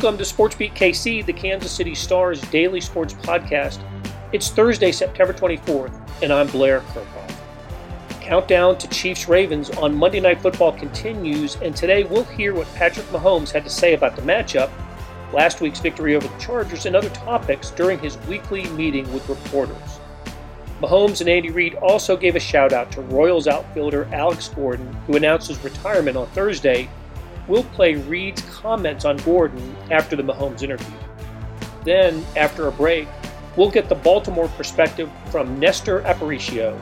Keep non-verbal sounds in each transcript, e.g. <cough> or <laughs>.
Welcome to SportsBeat KC, the Kansas City Stars daily sports podcast. It's Thursday, September 24th, and I'm Blair Kerkhoff. Countdown to Chiefs Ravens on Monday Night Football continues, and today we'll hear what Patrick Mahomes had to say about the matchup, last week's victory over the Chargers, and other topics during his weekly meeting with reporters. Mahomes and Andy Reid also gave a shout out to Royals outfielder Alex Gordon, who announced his retirement on Thursday We'll play Reid's comments on Gordon after the Mahomes interview. Then, after a break, we'll get the Baltimore perspective from Nestor Aparicio.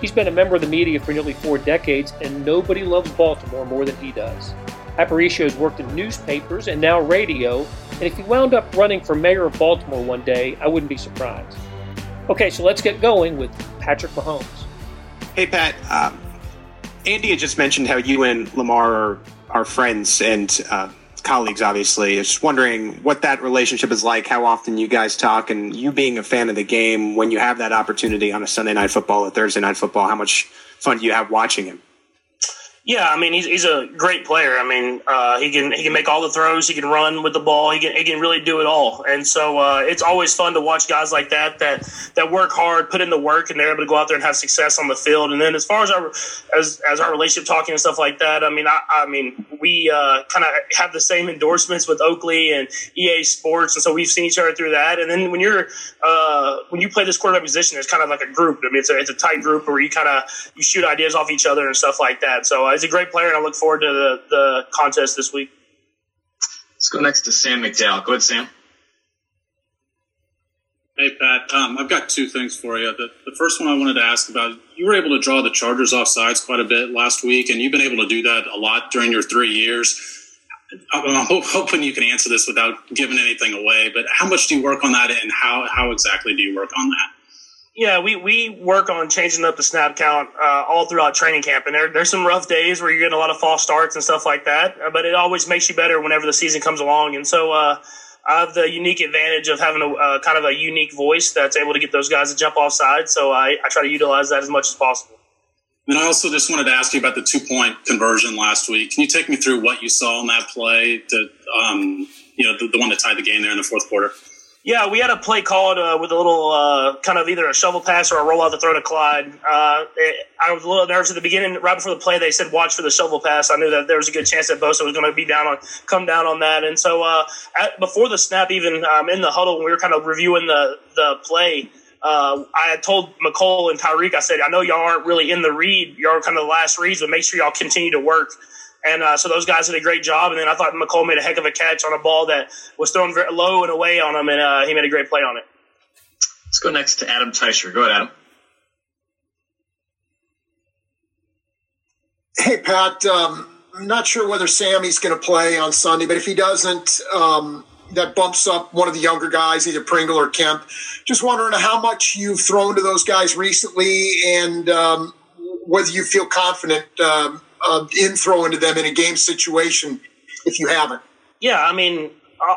He's been a member of the media for nearly four decades, and nobody loves Baltimore more than he does. Aparicio has worked in newspapers and now radio, and if he wound up running for mayor of Baltimore one day, I wouldn't be surprised. Okay, so let's get going with Patrick Mahomes. Hey, Pat. Um, Andy had just mentioned how you and Lamar are our friends and uh, colleagues, obviously. Just wondering what that relationship is like, how often you guys talk, and you being a fan of the game, when you have that opportunity on a Sunday night football or Thursday night football, how much fun do you have watching him? Yeah, I mean he's, he's a great player. I mean uh, he can he can make all the throws. He can run with the ball. He can he can really do it all. And so uh, it's always fun to watch guys like that that that work hard, put in the work, and they're able to go out there and have success on the field. And then as far as our as as our relationship talking and stuff like that, I mean I, I mean we uh, kind of have the same endorsements with Oakley and EA Sports, and so we've seen each other through that. And then when you're uh, when you play this quarterback position, it's kind of like a group. I mean it's a it's a tight group where you kind of you shoot ideas off each other and stuff like that. So he's a great player, and I look forward to the, the contest this week. Let's go next to Sam McDowell. Go ahead, Sam. Hey, Pat. Um, I've got two things for you. The, the first one I wanted to ask about you were able to draw the Chargers off sides quite a bit last week, and you've been able to do that a lot during your three years. I'm hoping you can answer this without giving anything away, but how much do you work on that, and how, how exactly do you work on that? Yeah, we, we work on changing up the snap count uh, all throughout training camp, and there, there's some rough days where you're getting a lot of false starts and stuff like that. Uh, but it always makes you better whenever the season comes along, and so uh, I have the unique advantage of having a uh, kind of a unique voice that's able to get those guys to jump offside. So I, I try to utilize that as much as possible. And I also just wanted to ask you about the two point conversion last week. Can you take me through what you saw in that play? To, um, you know, the, the one that tied the game there in the fourth quarter. Yeah, we had a play called uh, with a little uh, kind of either a shovel pass or a rollout to throw to Clyde. Uh, it, I was a little nervous at the beginning. Right before the play, they said watch for the shovel pass. I knew that there was a good chance that Bosa was going to be down on come down on that. And so uh, at, before the snap, even um, in the huddle, when we were kind of reviewing the the play. Uh, I had told Mecole and Tyreek, I said, I know y'all aren't really in the read. Y'all are kind of the last reads, but make sure y'all continue to work. And uh, so those guys did a great job. And then I thought Mecole made a heck of a catch on a ball that was thrown very low and away on him, and uh, he made a great play on it. Let's go next to Adam Teicher. Go ahead, Adam. Hey, Pat. Um, I'm not sure whether Sammy's going to play on Sunday, but if he doesn't, um, that bumps up one of the younger guys, either Pringle or Kemp. Just wondering how much you've thrown to those guys recently and um, whether you feel confident um, uh, in throwing to them in a game situation if you haven't. Yeah, I mean,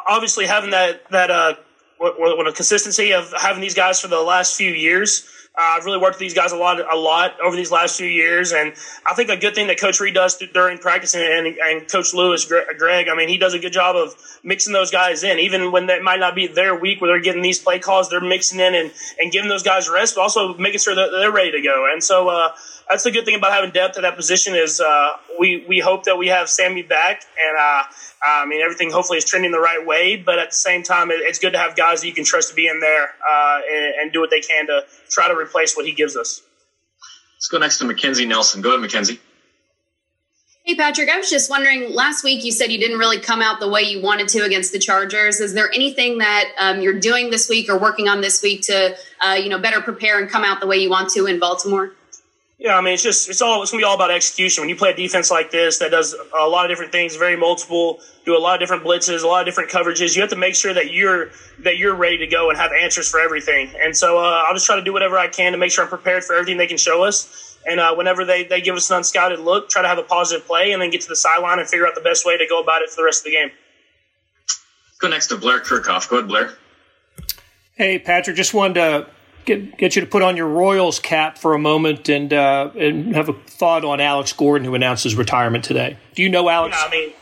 obviously having that that uh, what, what a consistency of having these guys for the last few years. Uh, I've really worked with these guys a lot, a lot over these last few years, and I think a good thing that Coach Reid does during practice and, and Coach Lewis, Greg, I mean, he does a good job of mixing those guys in, even when that might not be their week where they're getting these play calls, they're mixing in and, and giving those guys rest, but also making sure that they're ready to go. And so, uh, that's the good thing about having depth at that position is uh, we we hope that we have Sammy back, and uh, I mean everything hopefully is trending the right way. But at the same time, it's good to have guys that you can trust to be in there uh, and, and, do what they can to try to replace what he gives us. Let's go next to Mackenzie Nelson. Go ahead, Mackenzie. Hey, Patrick, I was just wondering. Last week, you said you didn't really come out the way you wanted to against the Chargers. Is there anything that um, you're doing this week or working on this week to, uh, you know, better prepare and come out the way you want to in Baltimore? Yeah, I mean, it's just it's all it's gonna be all about execution. When you play a defense like this that does a lot of different things, very multiple, do a lot of different blitzes, a lot of different coverages, you have to make sure that you're that you're ready to go and have answers for everything. And so uh, I'll just try to do whatever I can to make sure I'm prepared for everything they can show us. And uh, whenever they, they give us an unscouted look, try to have a positive play and then get to the sideline and figure out the best way to go about it for the rest of the game. Go next to Blair Kerkhoff. Go ahead, Blair. Hey, Patrick, just wanted to get get you to put on your Royals cap for a moment and uh, and have a thought on Alex Gordon, who announced his retirement today. Do you know Alex? Yeah, I mean,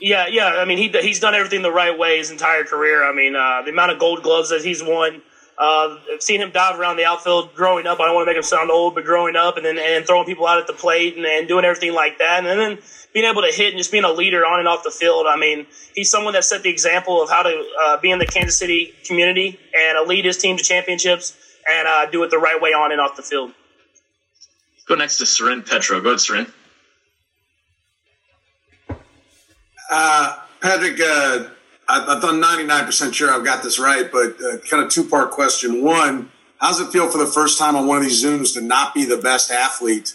Yeah, yeah. I mean, he he's done everything the right way his entire career. I mean, uh, the amount of Gold Gloves that he's won. Uh, I've seen him dive around the outfield growing up. I don't want to make him sound old, but growing up and then and throwing people out at the plate and, and doing everything like that, and then being able to hit and just being a leader on and off the field. I mean, he's someone that set the example of how to uh, be in the Kansas City community and lead his team to championships and uh, do it the right way on and off the field. Go next to Soren Petro. Go ahead, Soren. Uh, Patrick, uh, I, I'm 99% sure I've got this right, but uh, kind of two part question. One, how does it feel for the first time on one of these Zooms to not be the best athlete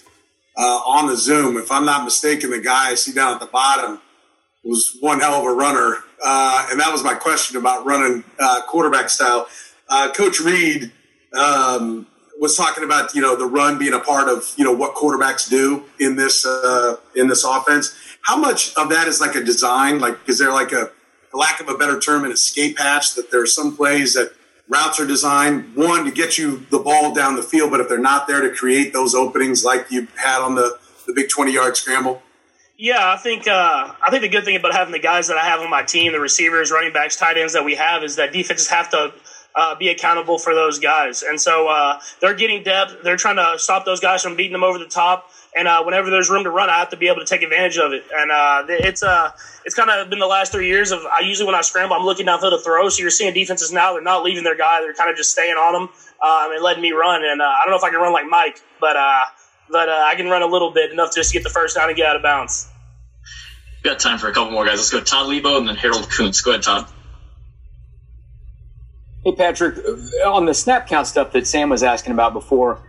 uh, on the Zoom? If I'm not mistaken, the guy I see down at the bottom was one hell of a runner. Uh, and that was my question about running uh, quarterback style. Uh, Coach Reid um, was talking about you know the run being a part of you know what quarterbacks do in this uh, in this offense. How much of that is like a design? Like, is there like a, for lack of a better term, an escape hatch that there are some plays that routes are designed one to get you the ball down the field, but if they're not there to create those openings like you had on the the big twenty yard scramble. Yeah, I think uh, I think the good thing about having the guys that I have on my team, the receivers, running backs, tight ends that we have, is that defenses have to uh, be accountable for those guys, and so uh, they're getting depth. They're trying to stop those guys from beating them over the top. And uh, whenever there's room to run, I have to be able to take advantage of it. And uh, it's uh, it's kind of been the last three years of I usually when I scramble, I'm looking downfield to throw. So you're seeing defenses now they're not leaving their guy; they're kind of just staying on them um, and letting me run. And uh, I don't know if I can run like Mike, but uh, but I can run a little bit enough just to get the first down and get out of bounds. We got time for a couple more guys. Let's go Todd Leabo and then Harold Kuntz. Go ahead, Todd. Hey, Patrick, on the snap count stuff that Sam was asking about before,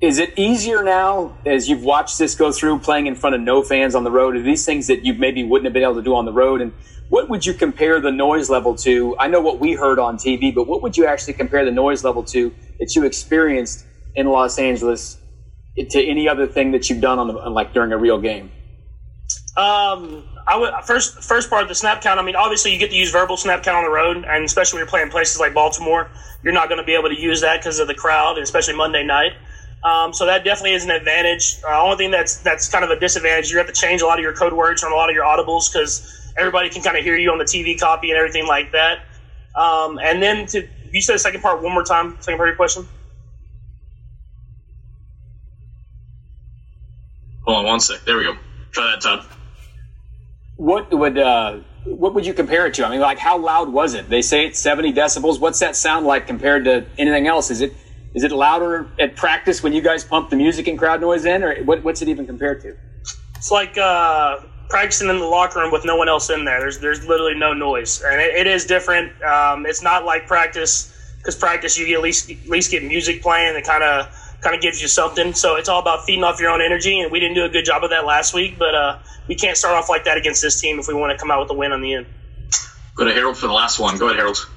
is it easier now as you've watched this go through playing in front of no fans on the road? Are these things that you maybe wouldn't have been able to do on the road? And what would you compare the noise level to? I know what we heard on TV, but what would you actually compare the noise level to that you experienced in Los Angeles to any other thing that you've done on the like during a real game? Um, I would first first part of the snap count. I mean, obviously you get to use verbal snap count on the road, and especially when you're playing places like Baltimore, you're not going to be able to use that because of the crowd, and especially Monday night. Um, so that definitely is an advantage. Uh, only thing that's that's kind of a disadvantage, you have to change a lot of your code words on a lot of your audibles because everybody can kind of hear you on the TV copy and everything like that. Um, and then to you said the second part one more time. Second part of your question. Hold on one sec. There we go. Try that, Todd. What would uh, what would you compare it to? I mean, like how loud was it? They say it's seventy decibels. What's that sound like compared to anything else? Is it is it louder at practice when you guys pump the music and crowd noise in, or what, what's it even compared to? It's like uh, practicing in the locker room with no one else in there. There's there's literally no noise, and it, it is different. Um, it's not like practice because practice you at least at least get music playing that kind of kind of gives you something. So it's all about feeding off your own energy, and we didn't do a good job of that last week. But uh, we can't start off like that against this team if we want to come out with a win on the end. Go to Harold for the last one. Go ahead, Harold.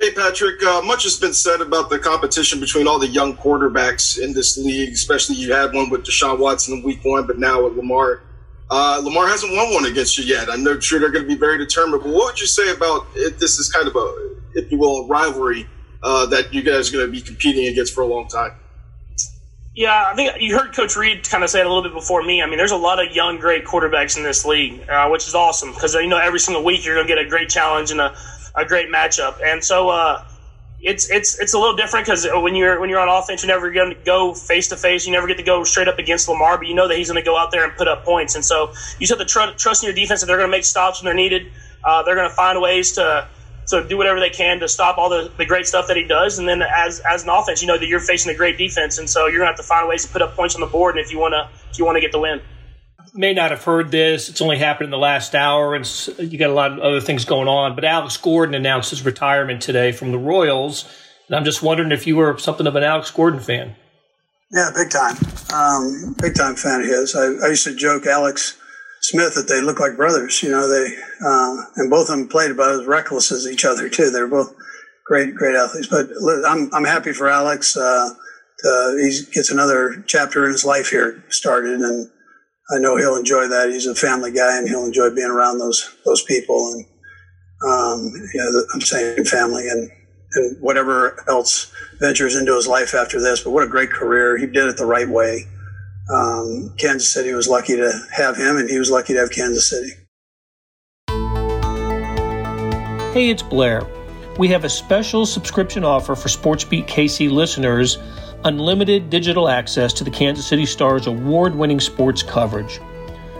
Hey, Patrick, uh, much has been said about the competition between all the young quarterbacks in this league, especially you had one with Deshaun Watson in week one, but now with Lamar. Uh, Lamar hasn't won one against you yet. I'm sure they're going to be very determined. But what would you say about it? This is kind of a, if you will, a rivalry uh, that you guys are going to be competing against for a long time. Yeah, I think you heard Coach Reid kind of say it a little bit before me. I mean, there's a lot of young, great quarterbacks in this league, uh, which is awesome because you know every single week you're going to get a great challenge and a, a great matchup. And so uh, it's it's it's a little different because when you're when you're on offense, you're never going to go face to face. You never get to go straight up against Lamar, but you know that he's going to go out there and put up points. And so you just have to tr- trust in your defense that they're going to make stops when they're needed. Uh, they're going to find ways to to do whatever they can to stop all the, the great stuff that he does. And then as as an offense, you know that you're facing a great defense, and so you're gonna have to find ways to put up points on the board. And if you wanna if you wanna get the win. May not have heard this. It's only happened in the last hour, and you got a lot of other things going on. But Alex Gordon announced his retirement today from the Royals, and I'm just wondering if you were something of an Alex Gordon fan. Yeah, big time. Um, big time fan of his. I, I used to joke Alex Smith that they look like brothers. You know, they uh, and both of them played about as reckless as each other too. They're both great, great athletes. But I'm I'm happy for Alex. Uh, to, he gets another chapter in his life here started, and I know he'll enjoy that. He's a family guy, and he'll enjoy being around those those people. And um, yeah, I'm saying family and and whatever else ventures into his life after this. But what a great career! He did it the right way um, Kansas City was lucky to have him, and he was lucky to have Kansas City. Hey, it's Blair. We have a special subscription offer for SportsBeat KC listeners unlimited digital access to the Kansas City Stars award winning sports coverage.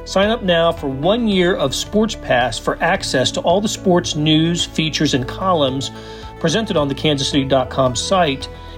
Sign up now for one year of Sports Pass for access to all the sports news, features, and columns presented on the KansasCity.com site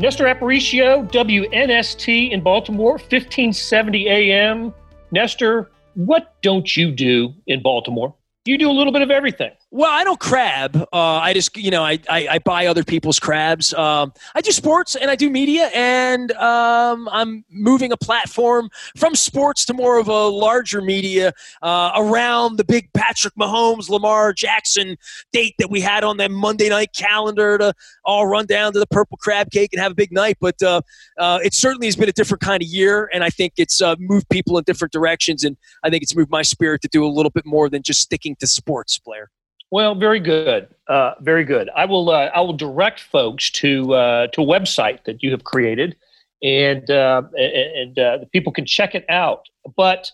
Nestor Aparicio, WNST in Baltimore, 1570 AM. Nestor, what don't you do in Baltimore? You do a little bit of everything. Well, I don't crab. Uh, I just, you know, I, I, I buy other people's crabs. Um, I do sports and I do media, and um, I'm moving a platform from sports to more of a larger media uh, around the big Patrick Mahomes, Lamar Jackson date that we had on that Monday night calendar to all run down to the Purple Crab Cake and have a big night. But uh, uh it certainly has been a different kind of year, and I think it's uh, moved people in different directions, and I think it's moved my spirit to do a little bit more than just sticking to sports, Blair. Well, very good, uh, very good. I will uh, I will direct folks to uh, to a website that you have created, and uh, and uh, the people can check it out. But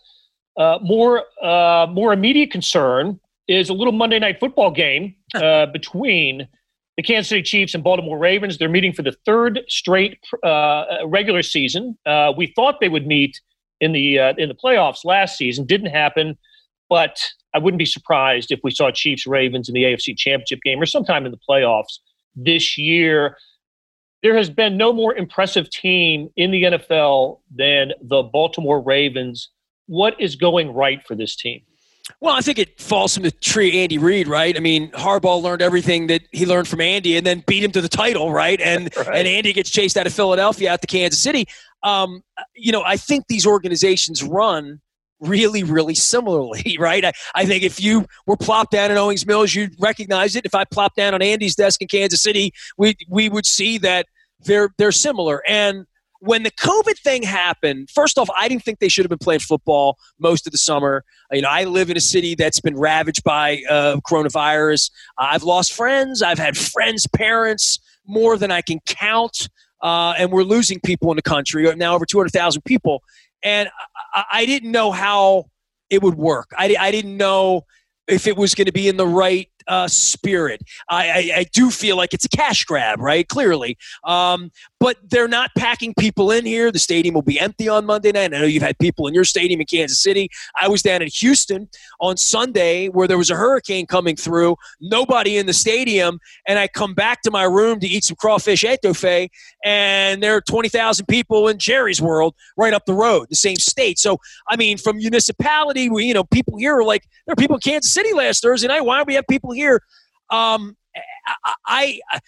uh, more more immediate concern is a little Monday night football game between the Kansas City Chiefs and Baltimore Ravens. They're meeting for the third straight regular season. we thought they would meet in the in the playoffs last season, didn't happen. But I wouldn't be surprised if we saw Chiefs Ravens in the AFC Championship game or sometime in the playoffs this year. There has been no more impressive team in the NFL than the Baltimore Ravens. What is going right for this team? Well, I think it falls from the tree Andy Reid, right? I mean, Harbaugh learned everything that he learned from Andy and then beat him to the title, right? And <laughs> right. and Andy gets chased out of Philadelphia out to Kansas City. Um, you know, I think these organizations run really, really similarly, <laughs> right? I, I think if you were plopped down in Owings Mills, you'd recognize it. If I plopped down on Andy's desk in Kansas City, we we would see that they're they're similar. And when the COVID thing happened, first off, I didn't think they should have been playing football most of the summer. You know, I live in a city that's been ravaged by uh, coronavirus. I've lost friends. I've had friends' parents more than I can count. Uh, and we're losing people in the country now over 200,000 people and I, didn't know how it would work. I, I didn't know if it was going to be in the right uh, spirit. I, I, I, do feel like it's a cash grab, right? Clearly. Um, but they're not packing people in here. The stadium will be empty on Monday night. I know you've had people in your stadium in Kansas City. I was down in Houston on Sunday where there was a hurricane coming through, nobody in the stadium. And I come back to my room to eat some crawfish etouffee, and there are 20,000 people in Jerry's World right up the road, the same state. So, I mean, from municipality, we, you know, people here are like, there are people in Kansas City last Thursday night. Why don't we have people here? Um, I, I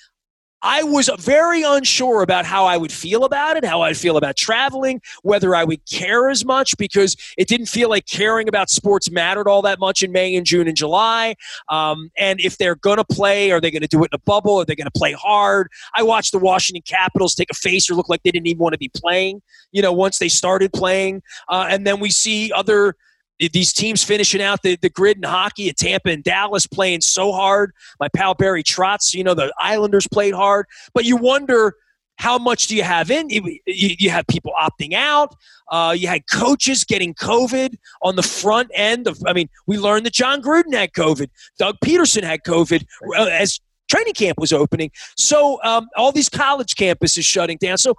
I was very unsure about how I would feel about it, how I'd feel about traveling, whether I would care as much because it didn't feel like caring about sports mattered all that much in May and June and July. Um, and if they're going to play, are they going to do it in a bubble? Are they going to play hard? I watched the Washington Capitals take a face or look like they didn't even want to be playing, you know, once they started playing. Uh, and then we see other these teams finishing out the, the grid in hockey at Tampa and Dallas playing so hard. My pal Barry Trotz, you know, the Islanders played hard. But you wonder how much do you have in? You, you have people opting out. Uh, you had coaches getting COVID on the front end of. I mean, we learned that Jon Gruden had COVID. Doug Pederson had COVID as training camp was opening. So um, all these college campuses shutting down. So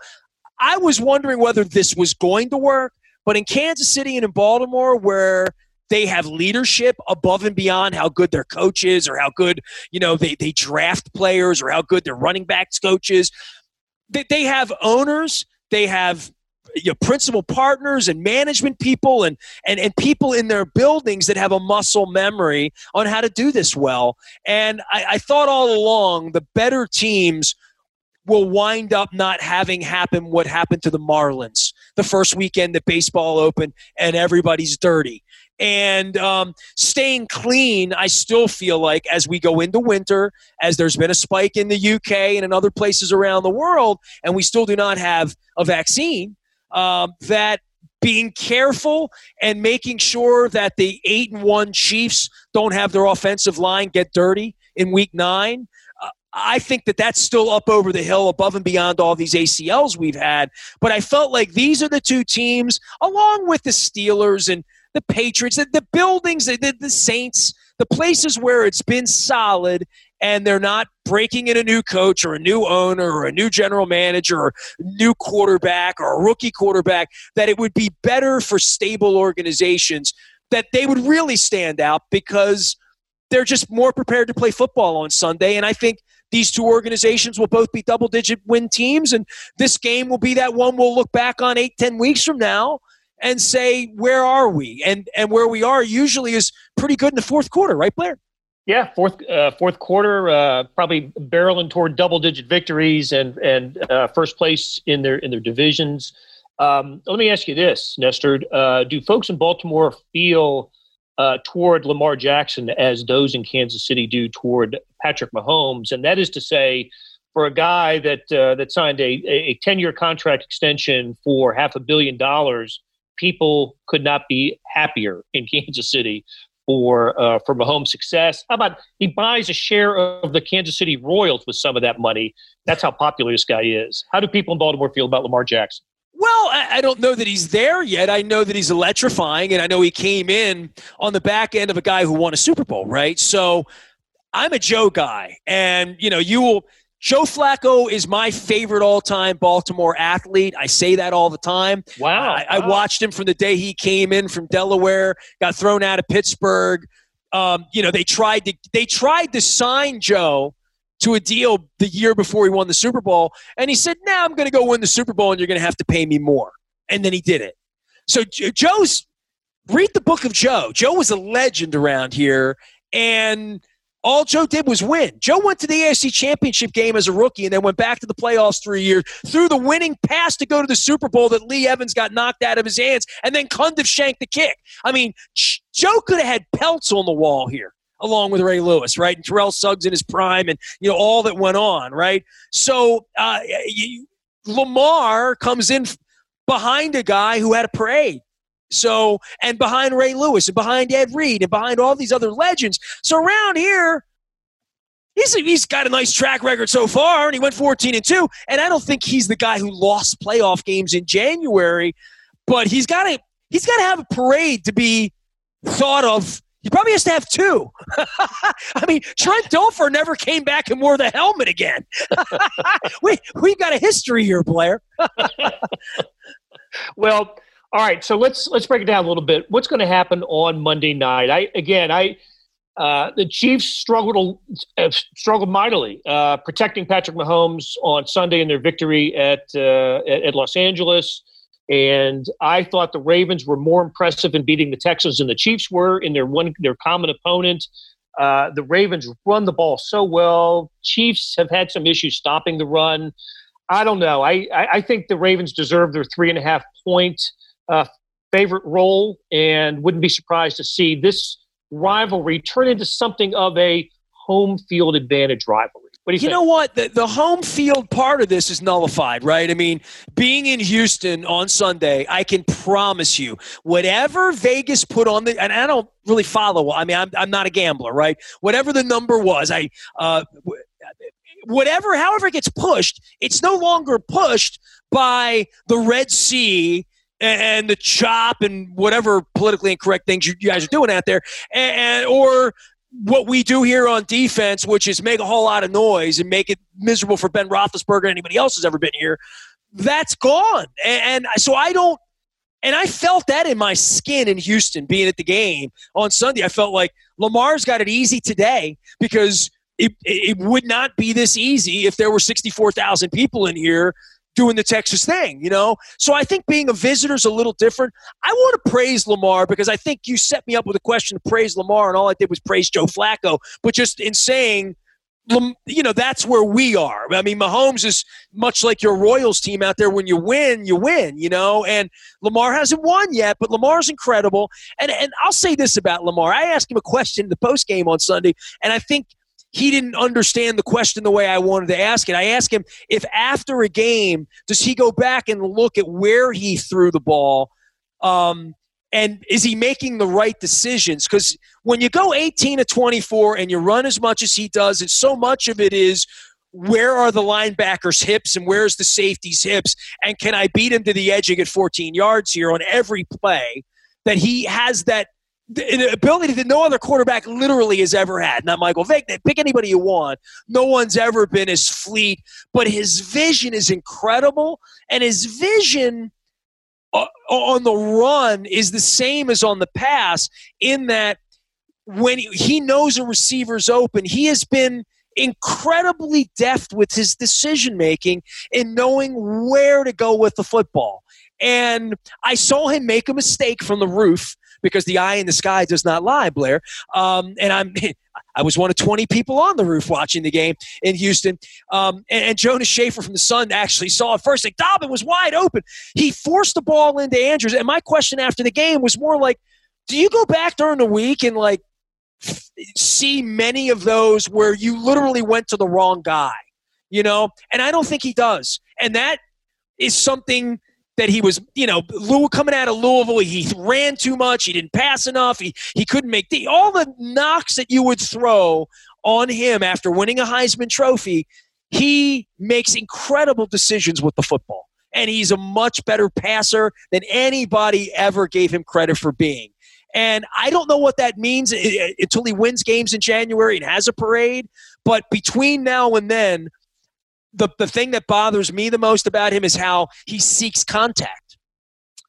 I was wondering whether this was going to work. But in Kansas City and in Baltimore, where they have leadership above and beyond how good their coach is or how good, you know, they, they draft players or how good their running backs coaches. They, they have owners, they have you know, principal partners and management people and, and, and people in their buildings that have a muscle memory on how to do this well. And I, I thought all along the better teams will wind up not having happen what happened to the Marlins the first weekend that baseball opened and everybody's dirty. And um, staying clean, I still feel like as we go into winter, as there's been a spike in the UK and in other places around the world, and we still do not have a vaccine, um, that being careful and making sure that the eight and one Chiefs don't have their offensive line get dirty in week nine. I think that that's still up over the hill, above and beyond all these ACLs we've had. But I felt like these are the two teams, along with the Steelers and the Patriots, the, the buildings, the, the Saints, the places where it's been solid and they're not breaking in a new coach or a new owner or a new general manager or new quarterback or a rookie quarterback, that it would be better for stable organizations that they would really stand out because they're just more prepared to play football on Sunday. And I think these two organizations will both be double digit win teams. And this game will be that one we'll look back on eight, ten weeks from now and say, where are we? And and where we are usually is pretty good in the fourth quarter, right, Blair? Yeah, fourth uh, fourth quarter, uh, probably barreling toward double digit victories and and uh, first place in their in their divisions. Um, let me ask you this, Nestor: uh, Do folks in Baltimore feel uh, toward Lamar Jackson as those in Kansas City do toward Patrick Mahomes? And that is to say, for a guy that uh, that signed a a ten year contract extension for half a billion dollars people could not be happier in <laughs> Kansas City for uh, for Mahomes' success. How about he buys a share of the Kansas City Royals with some of that money? That's how popular this guy is. How do people in Baltimore feel about Lamar Jackson? Well, I don't know that he's there yet. I know that he's electrifying, and I know he came in on the back end of a guy who won a Super Bowl, right? So I'm a Joe guy, and you know, you will Joe Flacco is my favorite all time Baltimore athlete. I say that all the time. Wow. I, I, watched him from the day he came in from Delaware, got thrown out of Pittsburgh. Um, you know, they tried to they tried to sign Joe to a deal the year before he won the Super Bowl, and he said, "Now I'm going to go win the Super Bowl, and you're going to have to pay me more." And then he did it. So Joe's read the book of Joe. Joe was a legend around here, and all Joe did was win. Joe went to the AFC Championship game as a rookie and then went back to the playoffs three years, threw the winning pass to go to the Super Bowl that Lee Evans got knocked out of his hands, and then Cundiff shanked the kick. I mean, Joe could have had pelts on the wall here along with Ray Lewis, right? And Terrell Suggs in his prime and, you know, all that went on, right? So uh, you, Lamar comes in behind a guy who had a parade. So, and behind Ray Lewis and behind Ed Reed and behind all these other legends. So around here, he's, he's got a nice track record so far, and he went 14 and 2. And I don't think he's the guy who lost playoff games in January, but he's got to he's got to have a parade to be thought of. He probably has to have two. <laughs> I mean, Trent Dilfer never came back and wore the helmet again. <laughs> we we've got a history here, Blair. <laughs> well, all right, so let's let's break it down a little bit. What's going to happen on Monday night? I again, I uh, the Chiefs struggled uh, struggled mightily uh, protecting Patrick Mahomes on Sunday in their victory at, uh, at, at Los Angeles, and I thought the Ravens were more impressive in beating the Texans than the Chiefs were in their one their common opponent. Uh, the Ravens run the ball so well. Chiefs have had some issues stopping the run. I don't know. I, I, I think the Ravens deserve their three and a half point uh, favorite role and wouldn't be surprised to see this rivalry turn into something of a home field advantage rivalry. You, you know what? The, the home field part of this is nullified, right? I mean, being in Houston on Sunday, I can promise you, whatever Vegas put on the, and I don't really follow. I mean, I'm, I'm not a gambler, right? Whatever the number was, I, uh, whatever, however it gets pushed, it's no longer pushed by the Red Sea and the chop and whatever politically incorrect things you, guys are doing out there, and, or what we do here on defense, which is make a whole lot of noise and make it miserable for Ben Roethlisberger and anybody else who's ever been here. That's gone, and, and so I don't. And I felt that in my skin in Houston, being at the game on Sunday. I felt like Lamar's got it easy today because it, it would not be this easy if there were 64,000 people in here doing the Texas thing, you know? So I think being a visitor is a little different. I want to praise Lamar because I think you set me up with a question to praise Lamar, and all I did was praise Joe Flacco. But just in saying you know, that's where we are. I mean, Mahomes is much like your Royals team out there. When you win, you win, you know, and Lamar hasn't won yet, but Lamar's incredible. And, and I'll say this about Lamar. I asked him a question in the post game on Sunday, and I think he didn't understand the question the way I wanted to ask it. I asked him if after a game, does he go back and look at where he threw the ball? Um, and is he making the right decisions? Because when you go 18 to 24 and you run as much as he does, and so much of it is where are the linebackers' hips and where's the safety's hips? And can I beat him to the edge and get 14 yards here on every play? That he has that ability that no other quarterback literally has ever had. Not Michael Vick. Pick anybody you want. No one's ever been as fleet, but his vision is incredible. And his vision uh, on the run is the same as on the pass in that when he knows a receiver's open, he has been incredibly deft with his decision making in knowing where to go with the football. And I saw him make a mistake from the roof because the eye in the sky does not lie, Blair. Um, and I'm <laughs> I was one of 20 people on the roof watching the game in Houston. Um, and, and, Jonas Shaffer from the Sun actually saw it first. Like Dobbin was wide open. He forced the ball into Andrews. And my question after the game was more like, do you go back during the week and like see many of those where you literally went to the wrong guy? You know, and I don't think he does. And that is something that he was, you know, coming out of Louisville, he ran too much, he didn't pass enough, he he couldn't make the all the knocks that you would throw on him after winning a Heisman Trophy. He makes incredible decisions with the football, and he's a much better passer than anybody ever gave him credit for being. And I don't know what that means uh, uh, until he wins games in January and has a parade. But between now and then, the, the thing that bothers me the most about him is how he seeks contact.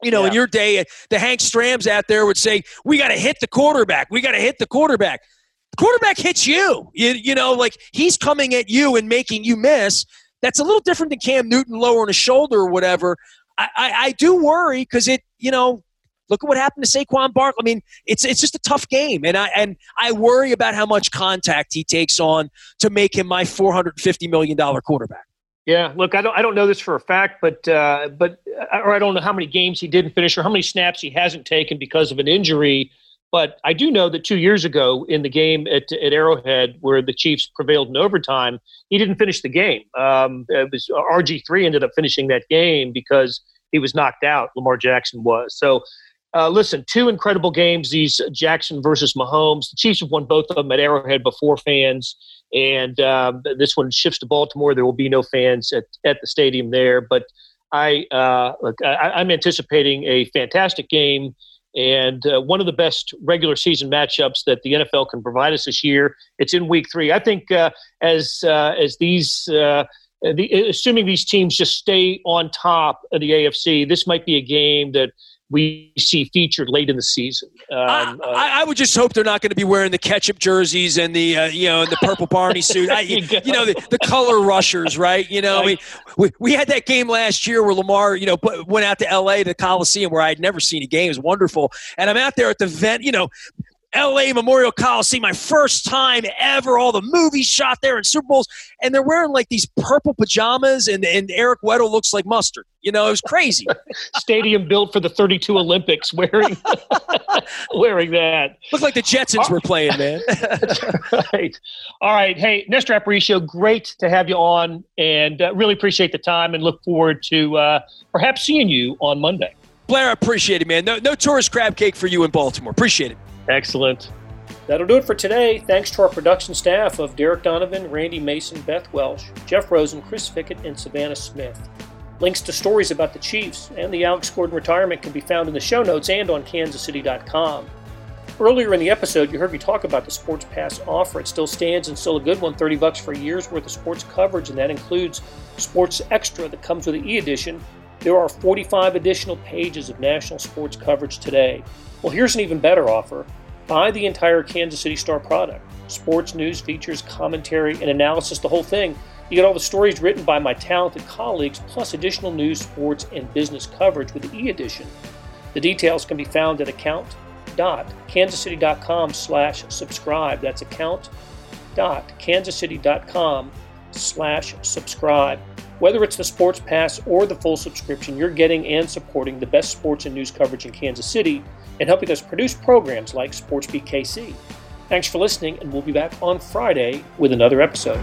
You know, yeah. in your day, the Hank Strams out there would say, "We got to hit the quarterback. We got to hit the quarterback." The quarterback hits you. you. You know, like he's coming at you and making you miss. That's a little different than Cam Newton lowering his shoulder or whatever. I, I, I do worry because it, you know, Look at what happened to Saquon Barkley. I mean, it's it's just a tough game, and I and I worry about how much contact he takes on to make him my four hundred fifty million dollar quarterback. Yeah, look, I don't I don't know this for a fact, but uh, but uh, or I don't know how many games he didn't finish or how many snaps he hasn't taken because of an injury. But I do know that two years ago in the game at, at Arrowhead, where the Chiefs prevailed in overtime, he didn't finish the game. Um, it was RG three ended up finishing that game because he was knocked out. Lamar Jackson was so. Uh, listen, two incredible games. These Jackson versus Mahomes. The Chiefs have won both of them at Arrowhead before fans, and um, this one shifts to Baltimore. There will be no fans at, at the stadium there, but I uh, look, I, am anticipating a fantastic game and uh, one of the best regular season matchups that the NFL can provide us this year. It's in Week Three. I think uh, as as these. The, assuming these teams just stay on top of the AFC, this might be a game that we see featured late in the season. Um, I, uh, I, would just hope they're not going to be wearing the ketchup jerseys and the uh, you know the purple Barney suit. <laughs> I, you, you, know the, the color rushers, right? You know, I mean, we we had that game last year where Lamar, you know, put, went out to L.A. to Coliseum where I had never seen a game. It was wonderful, and I'm out there at the vent, you know. LA Memorial Coliseum, my first time ever. All the movies shot there and Super Bowls, and they're wearing like these purple pajamas, and, and Eric Weddle looks like mustard. You know, it was crazy. <laughs> Stadium built for the 32 Olympics, <laughs> wearing <laughs> wearing that. Looked like the Jetsons were playing, man. right. All right. Hey, Nestor Aparicio, great to have you on, and uh, really appreciate the time, and look forward to uh, perhaps seeing you on Monday. Blair, I appreciate it, man. No, no tourist crab cake for you in Baltimore. Appreciate it. Excellent. That'll do it for today. Thanks to our production staff of Derek Donovan, Randy Mason, Beth Welsh, Jeff Rosen, Chris Fickett, and Savannah Smith. Links to stories about the Chiefs and the Alex Gordon retirement can be found in the show notes and on kansascity.com. Earlier in the episode, you heard me talk about the Sports Pass offer. It still stands and still a good one 30 bucks for a year's worth of sports coverage, and that includes Sports Extra that comes with the e edition. There are 45 additional pages of national sports coverage today. Well, here's an even better offer buy the entire Kansas City Star product. Sports news, features, commentary, and analysis, the whole thing. You get all the stories written by my talented colleagues, plus additional news, sports, and business coverage with the e-edition. The details can be found at account.kansascity.com slash subscribe. That's account sports.kansascity.com slash subscribe. Whether it's the Sports Pass or the full subscription, you're getting and supporting the best sports and news coverage in Kansas City and helping us produce programs like SportsBeat KC. Thanks for listening, and we'll be back on Friday with another episode.